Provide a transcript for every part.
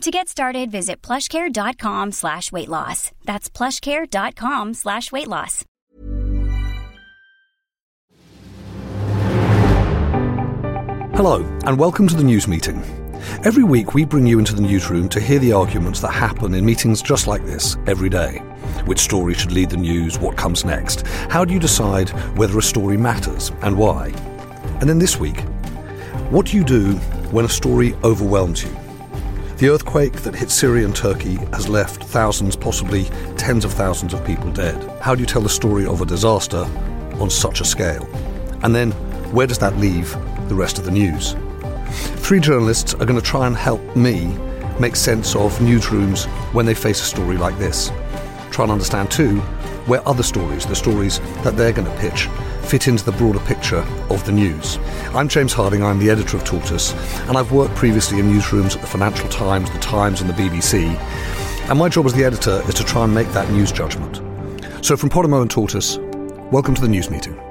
To get started, visit plushcare.com slash weight loss. That's plushcare.com slash weight loss. Hello, and welcome to the news meeting. Every week, we bring you into the newsroom to hear the arguments that happen in meetings just like this every day. Which story should lead the news? What comes next? How do you decide whether a story matters and why? And then this week, what do you do when a story overwhelms you? The earthquake that hit Syria and Turkey has left thousands, possibly tens of thousands of people dead. How do you tell the story of a disaster on such a scale? And then, where does that leave the rest of the news? Three journalists are going to try and help me make sense of newsrooms when they face a story like this. Try and understand, too, where other stories, the stories that they're going to pitch, fit into the broader picture of the news. I'm James Harding, I'm the editor of Tortoise, and I've worked previously in newsrooms at the Financial Times, the Times, and the BBC. And my job as the editor is to try and make that news judgment. So from Podimo and Tortoise, welcome to the news meeting.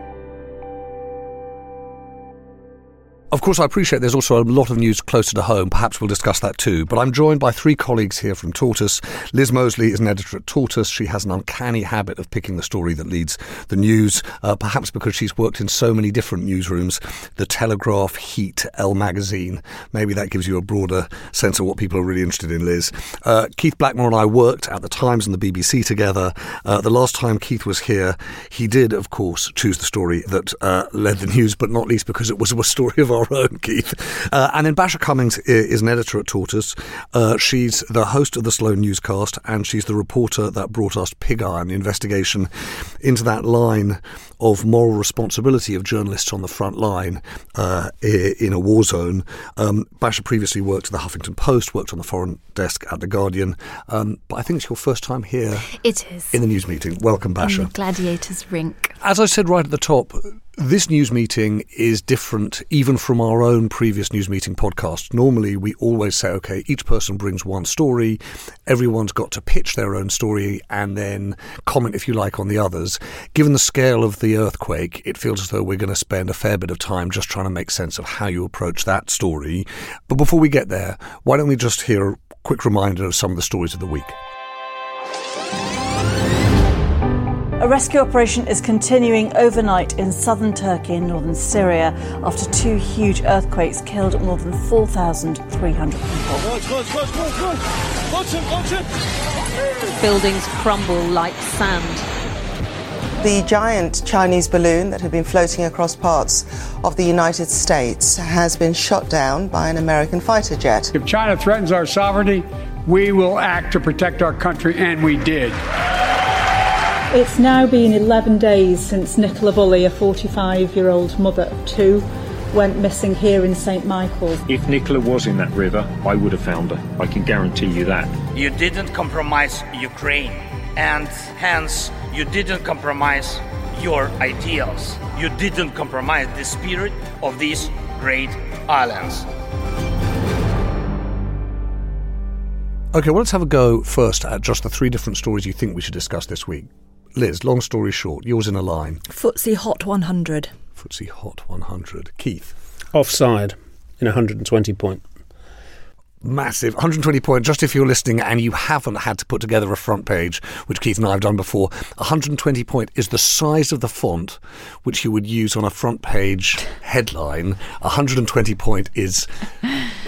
Of course, I appreciate there's also a lot of news closer to home. Perhaps we'll discuss that too. But I'm joined by three colleagues here from Tortoise. Liz Mosley is an editor at Tortoise. She has an uncanny habit of picking the story that leads the news, uh, perhaps because she's worked in so many different newsrooms The Telegraph, Heat, Elle Magazine. Maybe that gives you a broader sense of what people are really interested in, Liz. Uh, Keith Blackmore and I worked at the Times and the BBC together. Uh, the last time Keith was here, he did, of course, choose the story that uh, led the news, but not least because it was a story of our own, Keith. Uh, and then Basia Cummings is an editor at Tortoise. Uh, she's the host of the Slow newscast, and she's the reporter that brought us Pig Iron, the investigation into that line of moral responsibility of journalists on the front line uh, in a war zone. Um, Basia previously worked at the Huffington Post, worked on the foreign desk at The Guardian, um, but I think it's your first time here. It is. In the news meeting. Welcome, Basia. Gladiators Rink. As I said right at the top, this news meeting is different even from our own previous news meeting podcast. Normally, we always say, okay, each person brings one story, everyone's got to pitch their own story and then comment, if you like, on the others. Given the scale of the earthquake, it feels as though we're going to spend a fair bit of time just trying to make sense of how you approach that story. But before we get there, why don't we just hear a quick reminder of some of the stories of the week? A rescue operation is continuing overnight in southern Turkey and northern Syria after two huge earthquakes killed more than 4,300 people. Buildings crumble like sand. The giant Chinese balloon that had been floating across parts of the United States has been shot down by an American fighter jet. If China threatens our sovereignty, we will act to protect our country, and we did. It's now been 11 days since Nicola Bulley, a 45 year old mother of two, went missing here in St Michael's. If Nicola was in that river, I would have found her. I can guarantee you that. You didn't compromise Ukraine, and hence you didn't compromise your ideals. You didn't compromise the spirit of these great islands. Okay, well, let's have a go first at just the three different stories you think we should discuss this week. Liz, long story short, yours in a line. FTSE Hot 100. FTSE Hot 100. Keith. Offside in 120 point. Massive. 120 point, just if you're listening and you haven't had to put together a front page, which Keith and I have done before. 120 point is the size of the font which you would use on a front page headline. 120 point is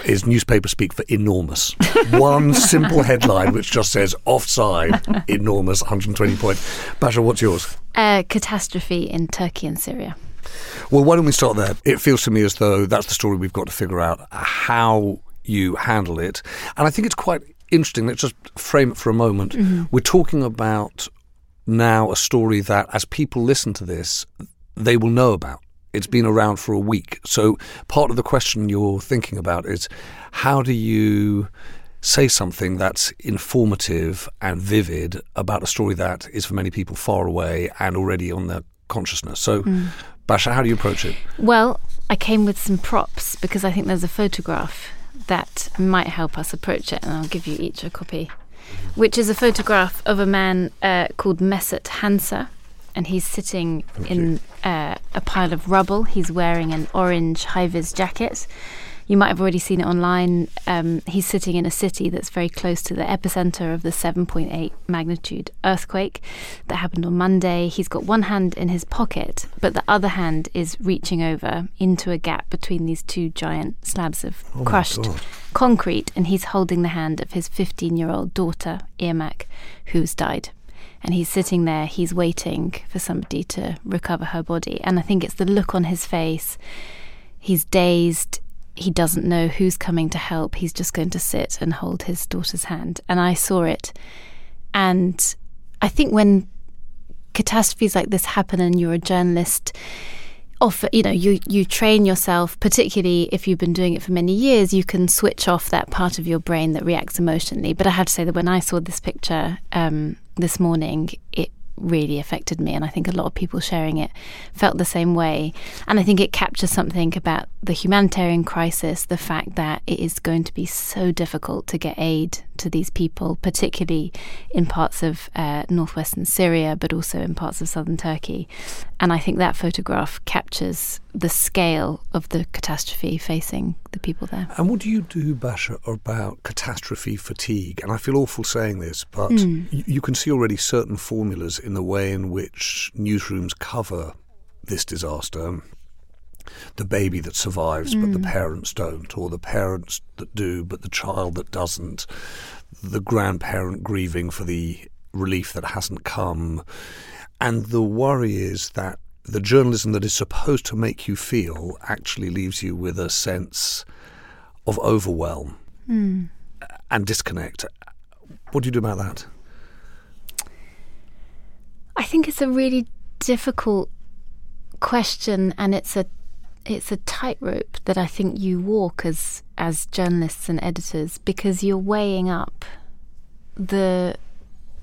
is newspaper speak for enormous. One simple headline which just says offside, enormous, 120 point. Basia, what's yours? Uh, catastrophe in Turkey and Syria. Well, why don't we start there? It feels to me as though that's the story we've got to figure out how you handle it. And I think it's quite interesting. Let's just frame it for a moment. Mm-hmm. We're talking about now a story that, as people listen to this, they will know about. It's been around for a week. So, part of the question you're thinking about is how do you say something that's informative and vivid about a story that is for many people far away and already on their consciousness? So, Mm. Basia, how do you approach it? Well, I came with some props because I think there's a photograph that might help us approach it, and I'll give you each a copy, which is a photograph of a man uh, called Mesut Hançer, and he's sitting in uh, a pile of rubble. He's wearing an orange high vis jacket. You might have already seen it online. Um, he's sitting in a city that's very close to the epicenter of the 7.8 magnitude earthquake that happened on Monday. He's got one hand in his pocket, but the other hand is reaching over into a gap between these two giant slabs of Oh crushed concrete, and he's holding the hand of his 15 year old daughter, Irmak, who's died. And he's sitting there, he's waiting for somebody to recover her body. And I think it's the look on his face. He's dazed. He doesn't know who's coming to help. He's just going to sit and hold his daughter's hand. And I saw it. And I think when catastrophes like this happen and you're a journalist, often you know you you train yourself particularly if you've been doing it for many years you can switch off that part of your brain that reacts emotionally but i have to say that when i saw this picture um, this morning it really affected me and i think a lot of people sharing it felt the same way. And i think it captures something about the humanitarian crisis the fact that it is going to be so difficult to get aid to these people particularly in parts of uh, northwestern syria but also in parts of southern turkey and i think that photograph captures the scale of the catastrophe facing the people there And what do you do, Basia, about catastrophe fatigue? And I feel awful saying this, but Mm. y- you can see already certain formulas in the way in which newsrooms cover this disaster. The baby that survives, but the Mm. parents don't, or the parents that do, but the child that doesn't, the grandparent grieving for the relief that hasn't come. And the worry is that the journalism that is supposed to make you feel actually leaves you with a sense of overwhelm Mm. and disconnect. What do you do about that? I think it's a really difficult question, and it's a it's a tightrope that I think you walk as as journalists and editors because you're weighing up the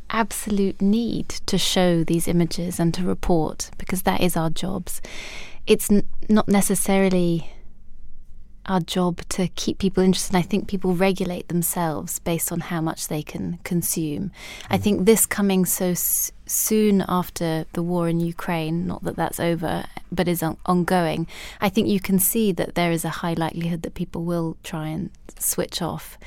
absolute need to show these images and to report because that is our jobs. It's n- not necessarily our job to keep people interested. I think people regulate themselves based on how much they can consume. I mm. think this coming so s- soon after the war in Ukraine, not that that's over, but is on- ongoing, I think you can see that there is a high likelihood that people will try and switch off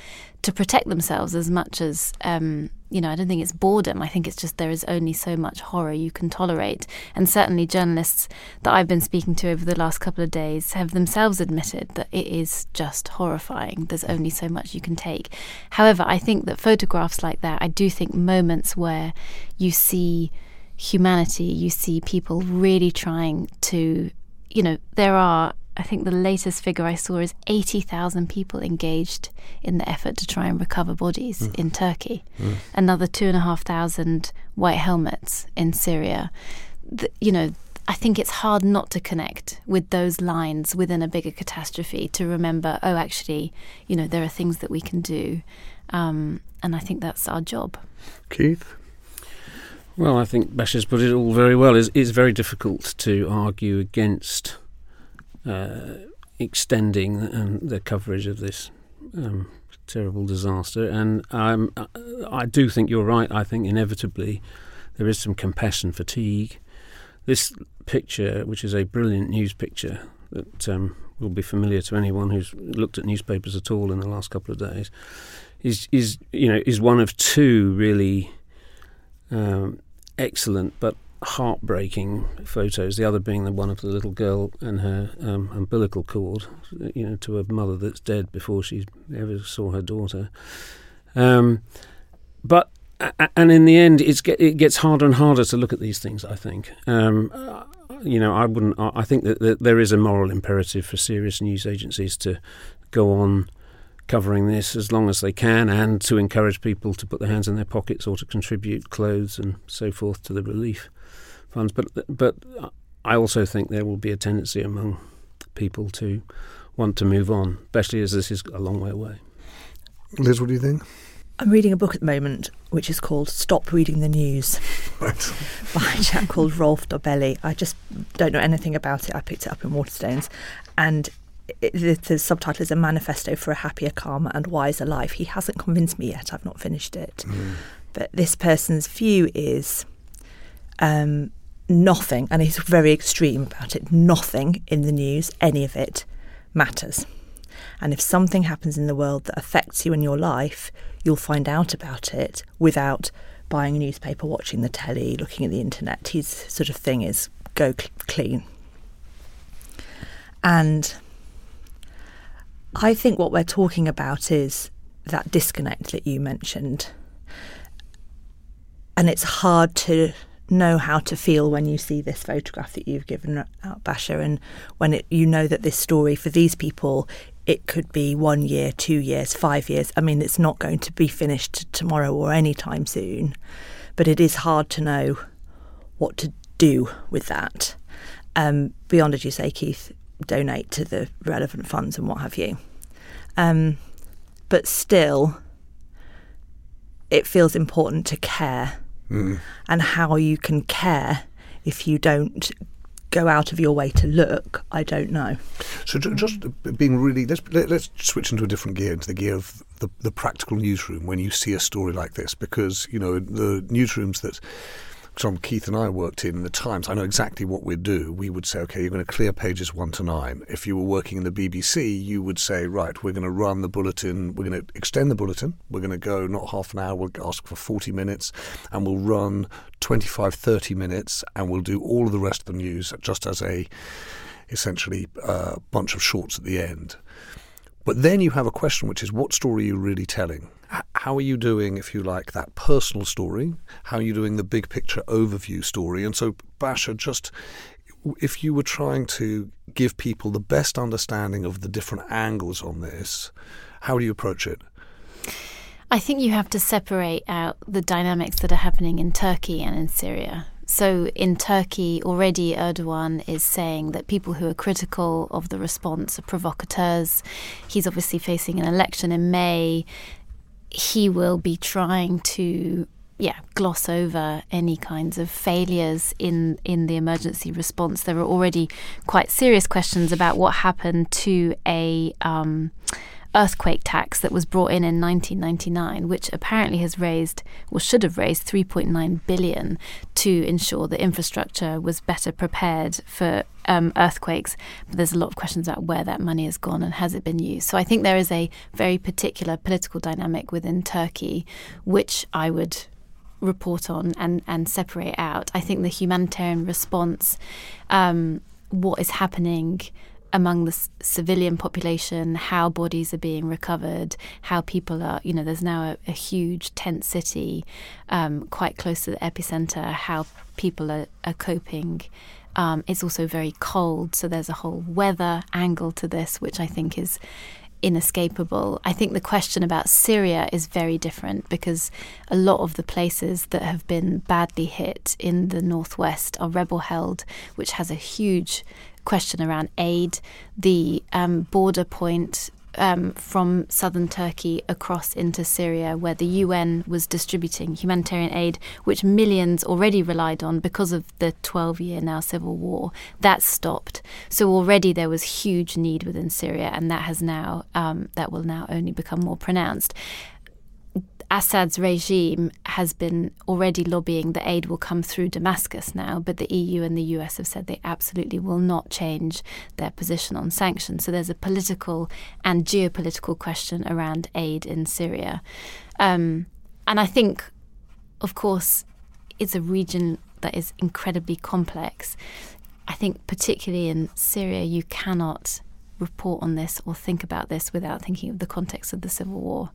to protect themselves as much as um, you know. I don't think it's boredom. I think it's just there is only so much horror you can tolerate, and certainly journalists that I've been speaking to over the last couple of days have themselves admitted that it is just horrifying. There's only so much you can take. However, I think that photographs like that, I do think moments where you see humanity, you see people really trying to, you know, there are. I think the latest figure I saw is 80,000 people engaged in the effort to try and recover bodies Mm. in Turkey. Mm. Another 2,500 white helmets in Syria. Th you know, I think it's hard not to connect with those lines within a bigger catastrophe to remember, oh, actually, you know, there are things that we can do. Um, and I think that's our job. Keith? Well, I think Basia's put it all very well. It's, it's very difficult to argue against extending um, the coverage of this um, terrible disaster. And um, I, I do think you're right. I think inevitably there is some compassion fatigue. This picture, which is a brilliant news picture that um, will be familiar to anyone who's looked at newspapers at all in the last couple of days, is is you know is one of two really um, excellent but heartbreaking photos. The other being the one of the little girl and her um, umbilical cord, you know, to a mother that's dead before she ever saw her daughter. Um, but and in the end, it's it gets harder and harder to look at these things. I think. Um, you know, I wouldn't. I think that, that there is a moral imperative for serious news agencies to go on covering this as long as they can and to encourage people to put their hands in their pockets or to contribute clothes and so forth to the relief funds. But but I also think there will be a tendency among people to want to move on, especially as this is a long way away. Liz, what do you think? I'm reading a book at the moment which is called Stop Reading the News right. by a chap called Rolf Dobelli. I just don't know anything about it. I picked it up in Waterstones and it, the, the subtitle is A Manifesto for a Happier, Calmer and Wiser Life. He hasn't convinced me yet. I've not finished it. Mm. But this person's view is um, nothing, and he's very extreme about it, nothing in the news, any of it, matters. And if something happens in the world that affects you in your life, you'll find out about it without buying a newspaper, watching the telly, looking at the internet. His sort of thing is go cl- clean. And I think what we're talking about is that disconnect that you mentioned. And it's hard to know how to feel when you see this photograph that you've given out, Basia, and when it, you know that this story for these people, it could be one year, two years, five years. I mean, it's not going to be finished tomorrow or anytime soon, but it is hard to know what to do with that. Um, beyond, as you say, Keith, donate to the relevant funds and what have you. Um, but still, it feels important to care. Mm. And how you can care if you don't go out of your way to look, I don't know. So just being really, let's let's switch into a different gear, into the gear of the, the practical newsroom when you see a story like this, because you know the newsrooms that Tom Keith and I worked in, in the Times, I know exactly what we'd do. We would say, okay, you're going to clear pages one to nine. If you were working in the BBC, you would say, right, we're going to run the bulletin, we're going to extend the bulletin, we're going to go not half an hour, we'll ask for 40 minutes, and we'll run 25, 30 minutes, and we'll do all of the rest of the news just as a essentially a uh, bunch of shorts at the end. But then you have a question, which is what story are you really telling? how are you doing, if you like, that personal story? How are you doing the big picture overview story? And so, Basia, just if you were trying to give people the best understanding of the different angles on this, how do you approach it? I think you have to separate out the dynamics that are happening in Turkey and in Syria. So in Turkey, already Erdogan is saying that people who are critical of the response are provocateurs. He's obviously facing an election in May he will be trying to yeah gloss over any kinds of failures in in the emergency response there are already quite serious questions about what happened to a um, earthquake tax that was brought in in 1999, which apparently has raised, or should have raised, 3.9 billion to ensure that infrastructure was better prepared for um, earthquakes. But there's a lot of questions about where that money has gone and has it been used. So I think there is a very particular political dynamic within Turkey, which I would report on and, and separate out. I think the humanitarian response, um, what is happening among the civilian population, how bodies are being recovered, how people are, you know, there's now a, a huge tent city um, quite close to the epicenter, how people are, are coping. Um, it's also very cold, so there's a whole weather angle to this, which I think is inescapable. I think the question about Syria is very different because a lot of the places that have been badly hit in the northwest are rebel held, which has a huge question around aid, the um, border point um, from southern Turkey across into Syria, where the UN was distributing humanitarian aid, which millions already relied on because of the 12 year now civil war. That stopped. So already there was huge need within Syria, and that has now, um, that will now only become more pronounced. Assad's regime has been already lobbying that aid will come through Damascus now, but the EU and the US have said they absolutely will not change their position on sanctions. So there's a political and geopolitical question around aid in Syria. Um, and I think, of course, it's a region that is incredibly complex. I think, particularly in Syria, you cannot report on this or think about this without thinking of the context of the civil war.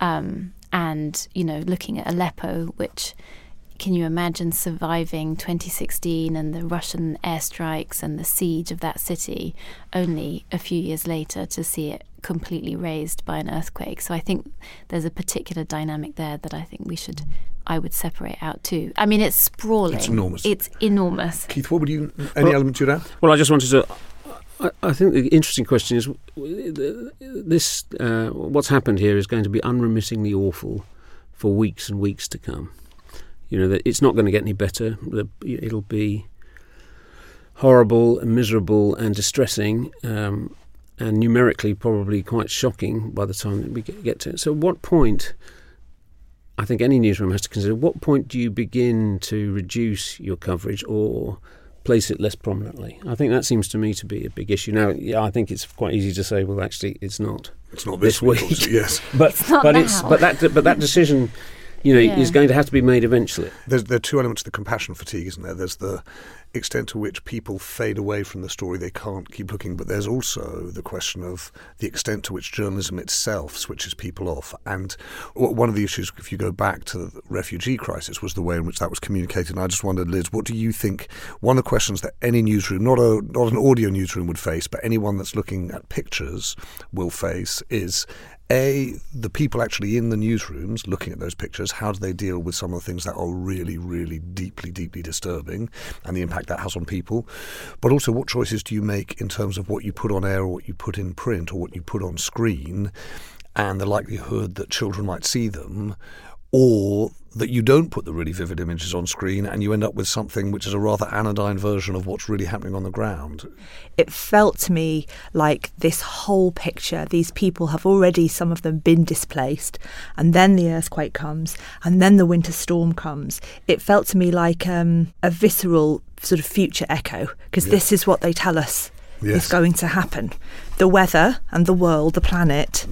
Um, and, you know, looking at Aleppo, which can you imagine surviving 2016 and the Russian airstrikes and the siege of that city only a few years later to see it completely razed by an earthquake? So I think there's a particular dynamic there that I think we should, I would separate out too. I mean, it's sprawling. It's enormous. It's enormous. Keith, what would you, any Well- element you'd add? Well, I just wanted to. I, think the interesting question is this: uh, what's happened here is going to be unremittingly awful for weeks and weeks to come. You know, it's not going to get any better. It'll be horrible, and miserable, and distressing, um, and numerically probably quite shocking by the time we get to it. So, what point? I think any newsroom has to consider what point do you begin to reduce your coverage or place it less prominently. I think that seems to me to be a big issue. Now, yeah, I think it's quite easy to say, well, actually, it's not. It's not this week, week. yes. but It's not but it's but that but that decision, you know, Yeah. is going to have to be made eventually. There's, there are two elements to the compassion fatigue, isn't there? There's the extent to which people fade away from the story, they can't keep looking, but there's also the question of the extent to which journalism itself switches people off. And one of the issues, if you go back to the refugee crisis, was the way in which that was communicated. And I just wondered, Liz, what do you think? One of the questions that any newsroom, not a not an audio newsroom, would face, but anyone that's looking at pictures will face is a, the people actually in the newsrooms looking at those pictures, how do they deal with some of the things that are really, really deeply, deeply disturbing and the impact that has on people? But also, what choices do you make in terms of what you put on air or what you put in print or what you put on screen and the likelihood that children might see them? Or that you don't put the really vivid images on screen and you end up with something which is a rather anodyne version of what's really happening on the ground. it felt to me like this whole picture these people have already some of them been displaced and then the earthquake comes and then the winter storm comes it felt to me like um, a visceral sort of future echo because this is what they tell us Yes. is going to happen the weather and the world the planet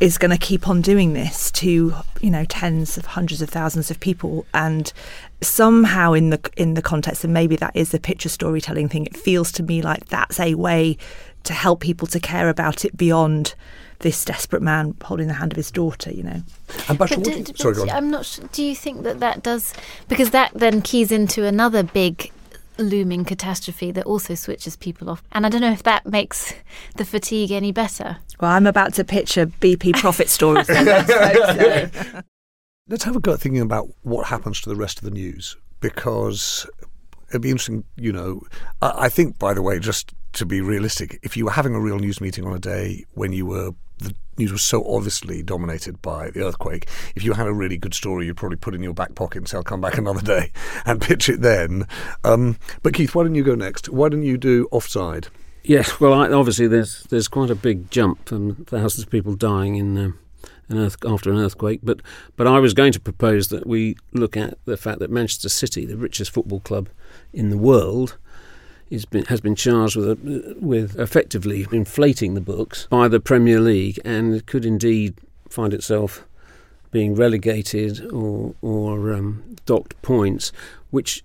is going to keep on doing this to you know tens of hundreds of thousands of people and somehow in the in the context and maybe that is the picture storytelling thing it feels to me like that's a way to help people to care about it beyond this desperate man holding the hand of his daughter you know and But d- d- but I'm not. Sure, do you think that that does because that then keys into another big looming catastrophe that also switches people off, and I don't know if that makes the fatigue any better. well i'm about to pitch a bp profit story Let's have a go at thinking about what happens to the rest of the news because it'd be interesting, you know. I, I think, by the way, just to be realistic, if you were having a real news meeting on a day when you were the news was so obviously dominated by the earthquake, if you had a really good story, you'd probably put it in your back pocket and say, "I'll come back another day and pitch it then." Um, but Keith, why don't you go next? Why don't you do offside? Yes, well, I, obviously there's there's quite a big jump from thousands of people dying in um, an earth after an earthquake. But but I was going to propose that we look at the fact that Manchester City, the richest football club in the world, is been, has been charged with a, with effectively inflating the books by the Premier League, and could indeed find itself being relegated or or um, docked points, which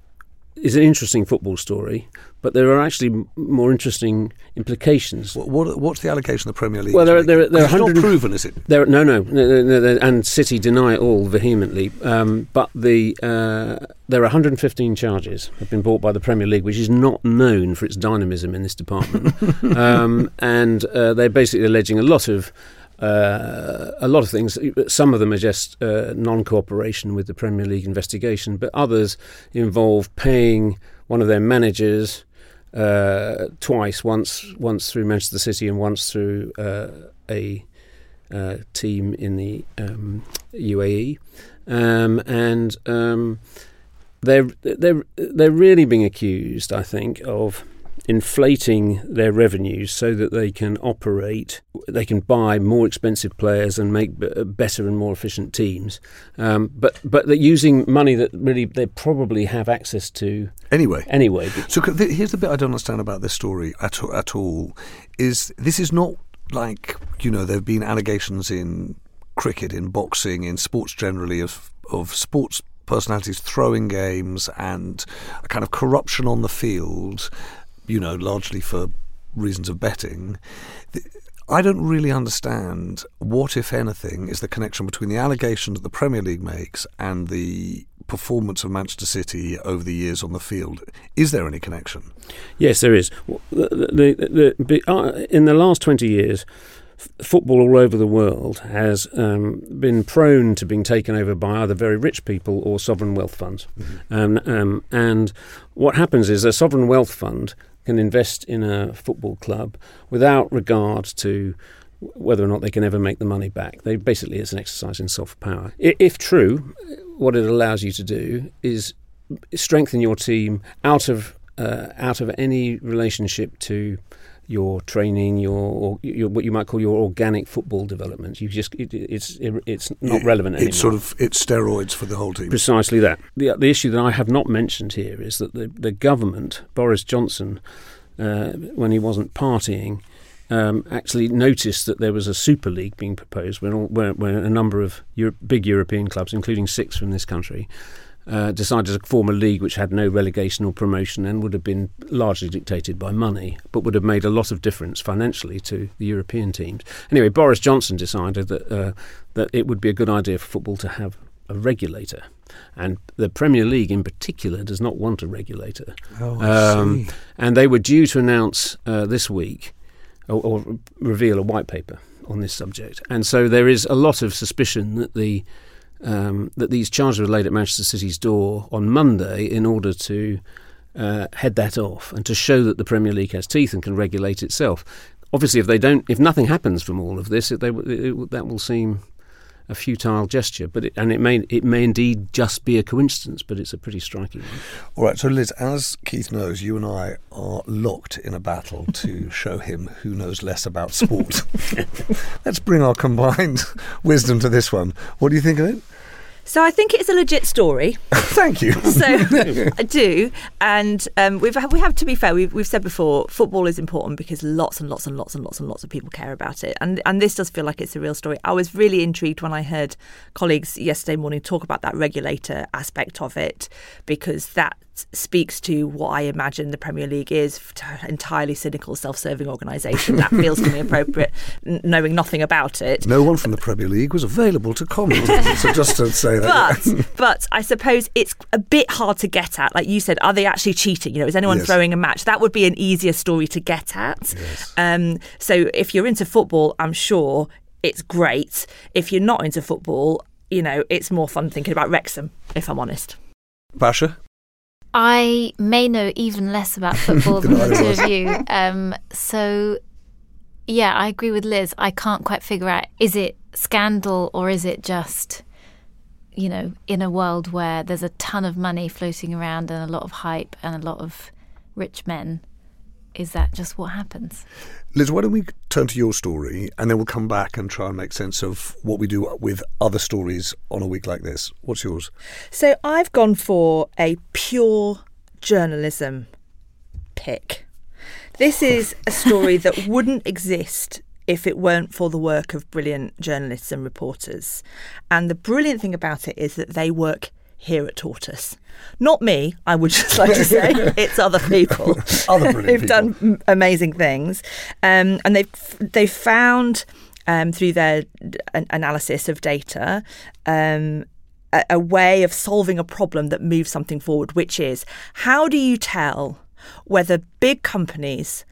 is an interesting football story, but there are actually more interesting implications. What, what what's the allocation of the Premier League? Well, there are, there, are- there it's 100 not proven, is it? There, no, no, no, no, and City deny it all vehemently. Um, but the uh, there are 115 charges have been brought by the Premier League, which is not known for its dynamism in this department, um, and uh, they're basically alleging a lot of. Uh, a lot of things. Some of them are just uh, non-cooperation with the Premier League investigation, but others involve paying one of their managers uh, twice, once once through Manchester City and once through uh, a uh, team in the um, UAE, um, and um, they're they're they're really being accused, I think, of inflating their revenues so that they can operate, they can buy more expensive players and make b- better and more efficient teams, um, but but they're using money that really they probably have access to Anyway, anyway. So th- here's the bit I don't understand about this story at at all. Is this is not like you know there have been allegations in cricket, in boxing, in sports generally of of sports personalities throwing games and a kind of corruption on the field, you know, largely for reasons of betting. I don't really understand what, if anything, is the connection between the allegations that the Premier League makes and the performance of Manchester City over the years on the field. Is there any connection? Yes, there is. The, the, the, uh, in the last 20 years, football all over the world has um, been prone to being taken over by either very rich people or sovereign wealth funds. Mm-hmm. Um, um, and what happens is a sovereign wealth fund can invest in a football club without regard to whether or not they can ever make the money back. They basically it's an exercise in soft power. If true, what it allows you to do is strengthen your team out of uh, out of any relationship to your training, your, your, what you might call your organic football development. You just it, it's it, it's not it, relevant anymore. It's sort of it's steroids for the whole team. Precisely that. The the issue that I have not mentioned here is that the the government, Boris Johnson, uh, when he wasn't partying. Um, actually noticed that there was a super league being proposed where, where, where a number of Euro- big European clubs, including six from this country, uh, decided to form a league which had no relegation or promotion and would have been largely dictated by money, but would have made a lot of difference financially to the European teams. Anyway, Boris Johnson decided that uh, that it would be a good idea for football to have a regulator. And the Premier League, in particular, does not want a regulator. Oh, I um, see. And they were due to announce uh, this week or, or reveal a white paper on this subject. And so there is a lot of suspicion that the um, that these charges were laid at Manchester City's door on Monday in order to uh, head that off and to show that the Premier League has teeth and can regulate itself. Obviously, if they don't, if nothing happens from all of this, it, they, it, that will seem a futile gesture. But it, and it may it may indeed just be a coincidence, but it's a pretty striking one. All right, so Liz, as Keith knows, you and I are locked in a battle to show him who knows less about sport. Let's bring our combined wisdom to this one. What do you think of it? So I think it's a legit story. Thank you. So I do, and um, we've we have to be fair. We've, we've said before, football is important because lots and lots and lots and lots and lots of people care about it, and and this does feel like it's a real story. I was really intrigued when I heard colleagues yesterday morning talk about that regulator aspect of it because that speaks to what I imagine the Premier League is entirely cynical, self serving organisation. That feels to me appropriate, n- knowing nothing about it. No one from the Premier League was available to comment. so just to say that. But, but I suppose it's a bit hard to get at. Like you said, are they actually cheating? You know, is anyone Yes. throwing a match? That would be an easier story to get at. Um, so if you're into football, I'm sure it's great. If you're not into football, you know, it's more fun thinking about Wrexham, if I'm honest. Basia? I may know even less about football than the two of you. Um, so, yeah, I agree with Liz. I can't quite figure out is it scandal or is it just, you know, in a world where there's a ton of money floating around and a lot of hype and a lot of rich men, is that just what happens? Liz, why don't we turn to your story and then we'll come back and try and make sense of what we do with other stories on a week like this. What's yours? So I've gone for a pure journalism pick. This is a story that wouldn't exist if it weren't for the work of brilliant journalists and reporters. And the brilliant thing about it is that they work here at Tortoise. Not me, I would just like to say. it's other people Other brilliant who've people. done amazing things. Um, and they've, they've found um, through their an- analysis of data um, a, a way of solving a problem that moves something forward, which is how do you tell whether big companies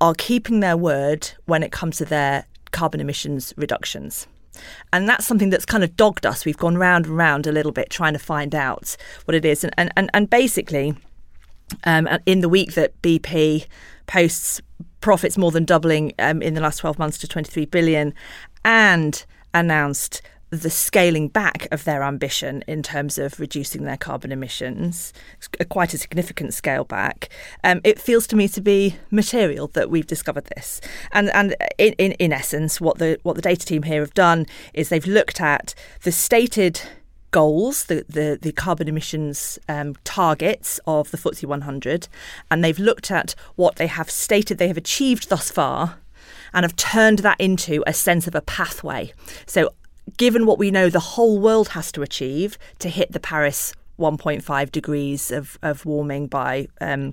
are keeping their word when it comes to their carbon emissions reductions? And that's something that's kind of dogged us. We've gone round and round a little bit trying to find out what it is. And, and, and, and basically, um, in the week that BP posts profits more than doubling um, in the last 12 months to 23 billion and announced the scaling back of their ambition in terms of reducing their carbon emissions. quite a significant scale back. Um, it feels to me to be material that we've discovered this, and and in, in in essence, what the what the data team here have done is they've looked at the stated goals, the, the, the carbon emissions um, targets of the FTSE 100, and they've looked at what they have stated they have achieved thus far and have turned that into a sense of a pathway. So given what we know the whole world has to achieve to hit the Paris 1.5 degrees of, of warming by um,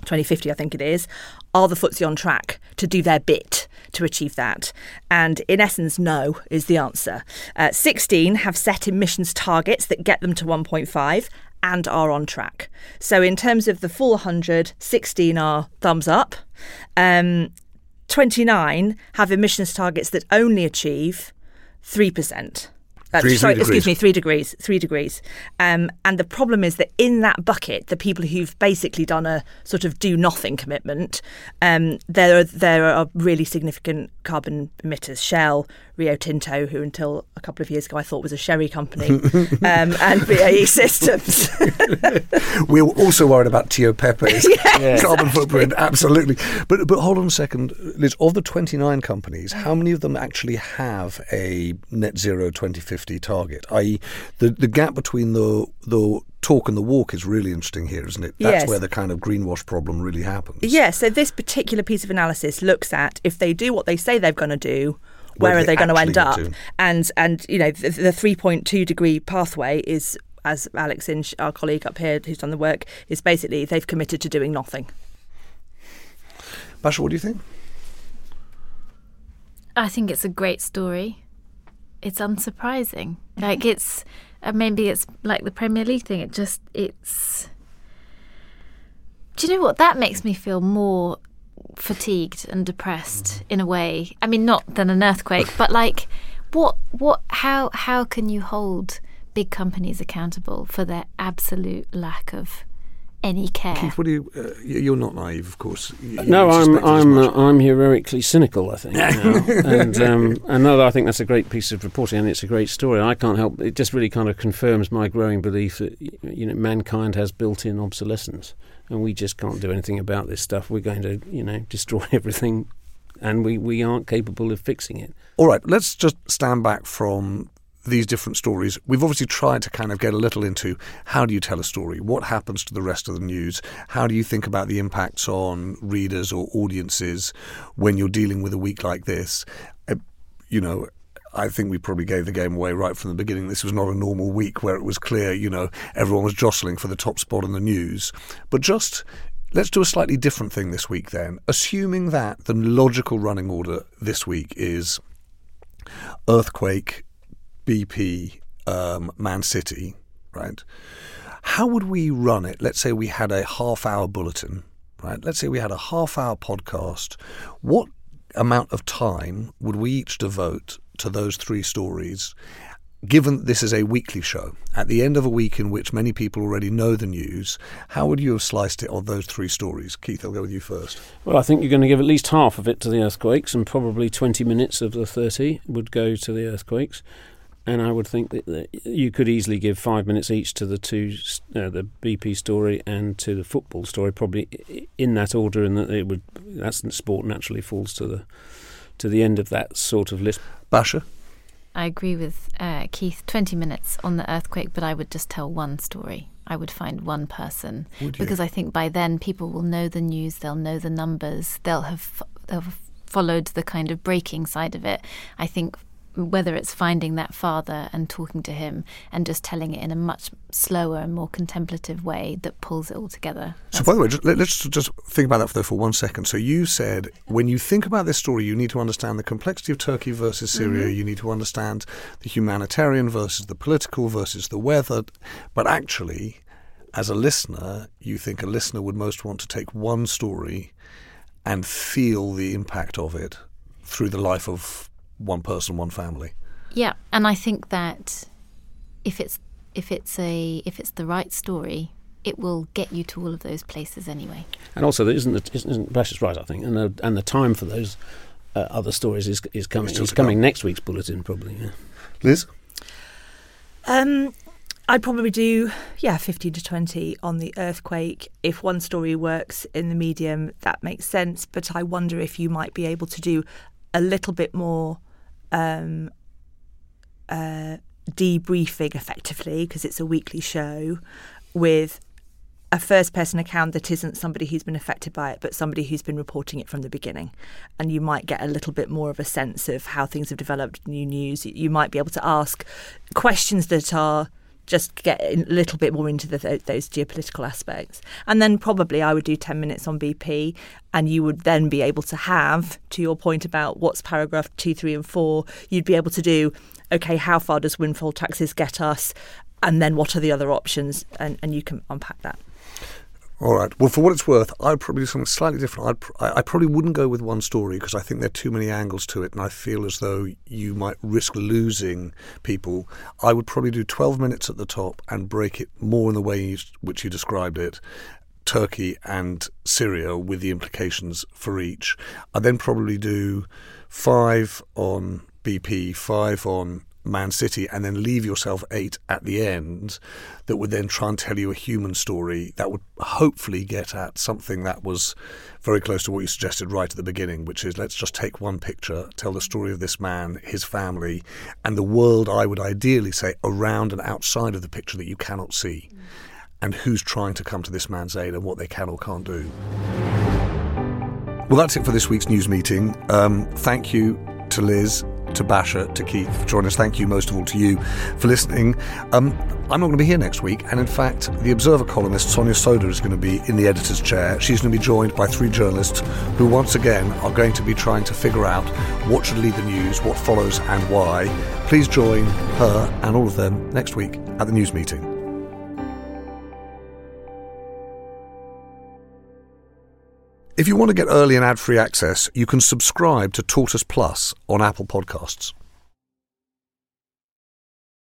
2050, I think it is, are the FTSE on track to do their bit to achieve that? And in essence, no is the answer. Uh, 16 have set emissions targets that get them to 1.5 and are on track. So, in terms of the full 100, 16 are thumbs up. Um, 29 have emissions targets that only achieve 3%. Uh, Three- sorry, three excuse me, three degrees. Three degrees. Um, and the problem is that in that bucket, the people who've basically done a sort of do nothing commitment, um, there are there are really significant carbon emitters. Shell, Rio Tinto, who until a couple of years ago I thought was a sherry company, um, and BAE Systems. We're also worried about Tio Pepe's Yeah, carbon exactly. footprint, absolutely. But but hold on a second, Liz. Of the 29 companies, how many of them actually have a net zero 2050 target? I.e., the the gap between the the talk and the walk is really interesting here, isn't it? That's Yes. where the kind of greenwash problem really happens. Yeah, so this particular piece of analysis looks at if they do what they say they're going to do, Where where, are they they going to end up? to? And and you know the, the 3.2 degree pathway is, as Alex Inch, our colleague up here who's done the work, is basically they've committed to doing nothing. Basia, what do you think? I think it's a great story. It's unsurprising. Like it's uh, maybe it's like the Premier League thing. It just it's. Do you know what that makes me feel more fatigued and depressed in a way? I mean, not than an earthquake, but like what what how how can you hold big companies accountable for their absolute lack of any care? Keith, what do you? Uh, you're not naive, of course. You- you No, I'm I'm uh, I'm heroically cynical. I think, and um, and no, I think that's a great piece of reporting, and it's a great story. I can't help; it just really kind of confirms my growing belief that you know mankind has built-in obsolescence, and we just can't do anything about this stuff. We're going to you know destroy everything, and we we aren't capable of fixing it. All right, let's just stand back from these different stories. We've obviously tried to kind of get a little into how do you tell a story? What happens to the rest of the news? How do you think about the impacts on readers or audiences when you're dealing with a week like this? Uh, you know, I think we probably gave the game away right from the beginning. This was not a normal week where it was clear, you know, everyone was jostling for the top spot in the news. But just let's do a slightly different thing this week then. Assuming that the logical running order this week is earthquake, BP, um, Man City, right? How would we run it? Let's say we had a half hour bulletin, right? Let's say we had a half hour podcast. What amount of time would we each devote to those three stories? Given this is a weekly show, at the end of a week in which many people already know the news, how would you have sliced it on those three stories? Keith, I'll go with you first. Well, I think you're going to give at least half of it to the earthquakes, and probably 20 minutes of the 30 would go to the earthquakes. And I would think that, that you could easily give five minutes each to the two, uh, the BP story and to the football story, probably in that order, and that it would. That's sport naturally falls to the to the end of that sort of list. Basia, I agree with uh, Keith. 20 minutes on the earthquake, but I would just tell one story. I would find one person Would you? because I think by then people will know the news, they'll know the numbers, they'll have, they'll have followed the kind of breaking side of it. I think whether it's finding that father and talking to him and just telling it in a much slower and more contemplative way that pulls it all together. So, by the way, just, let, us just think about that for, for one second. So, you said when you think about this story, you need to understand the complexity of Turkey versus Syria. Mhm. You need to understand the humanitarian versus the political versus the weather. But actually, as a listener, you think a listener would most want to take one story and feel the impact of it through the life of one person, one family. Yeah, and I think that if it's if it's a if it's the right story, it will get you to all of those places anyway. And also, there isn't the, isn't Precious right, I think, and the, and the time for those uh, other stories is is coming. Still Is coming come. next week's bulletin, probably. Yeah. Liz? Um, I'd probably do yeah, fifteen to twenty on the earthquake. If one story works in the medium, that makes sense. But I wonder if you might be able to do a little bit more um, uh, debriefing effectively because it's a weekly show with a first person account that isn't somebody who's been affected by it, but somebody who's been reporting it from the beginning. And you might get a little bit more of a sense of how things have developed, new news. You might be able to ask questions that are just get a little bit more into the, those geopolitical aspects. And then probably I would do 10 minutes on BP, and you would then be able to have, to your point about what's paragraph two, three, and four, you'd be able to do, okay, how far does windfall taxes get us? And then what are the other options? And, and you can unpack that. All right. Well, for what it's worth, I'd probably do something slightly different. I'd, I probably wouldn't go with one story because I think there are too many angles to it, and I feel as though you might risk losing people. I would probably do 12 minutes at the top and break it more in the way you, which you described it. Turkey and Syria with the implications for each. I'd then probably do five on BP, five on Man City and then leave yourself eight at the end that would then try and tell you a human story that would hopefully get at something that was very close to what you suggested right at the beginning, which is let's just take one picture, tell the story of this man, his family, and the world, I would ideally say, around and outside of the picture that you cannot see, mm. and who's trying to come to this man's aid and what they can or can't do. Well, that's it for this week's news meeting. Um, thank you to Liz to Basia, to Keith for joining us. Thank you most of all to you for listening. Um, I'm not going to be here next week, and in fact, the Observer columnist Sonia Sodha is going to be in the editor's chair. She's going to be joined by three journalists who, once again, are going to be trying to figure out what should lead the news, what follows, and why. Please join her and all of them next week at the news meeting. If you want to get early and ad free access, you can subscribe to Tortoise Plus on Apple Podcasts.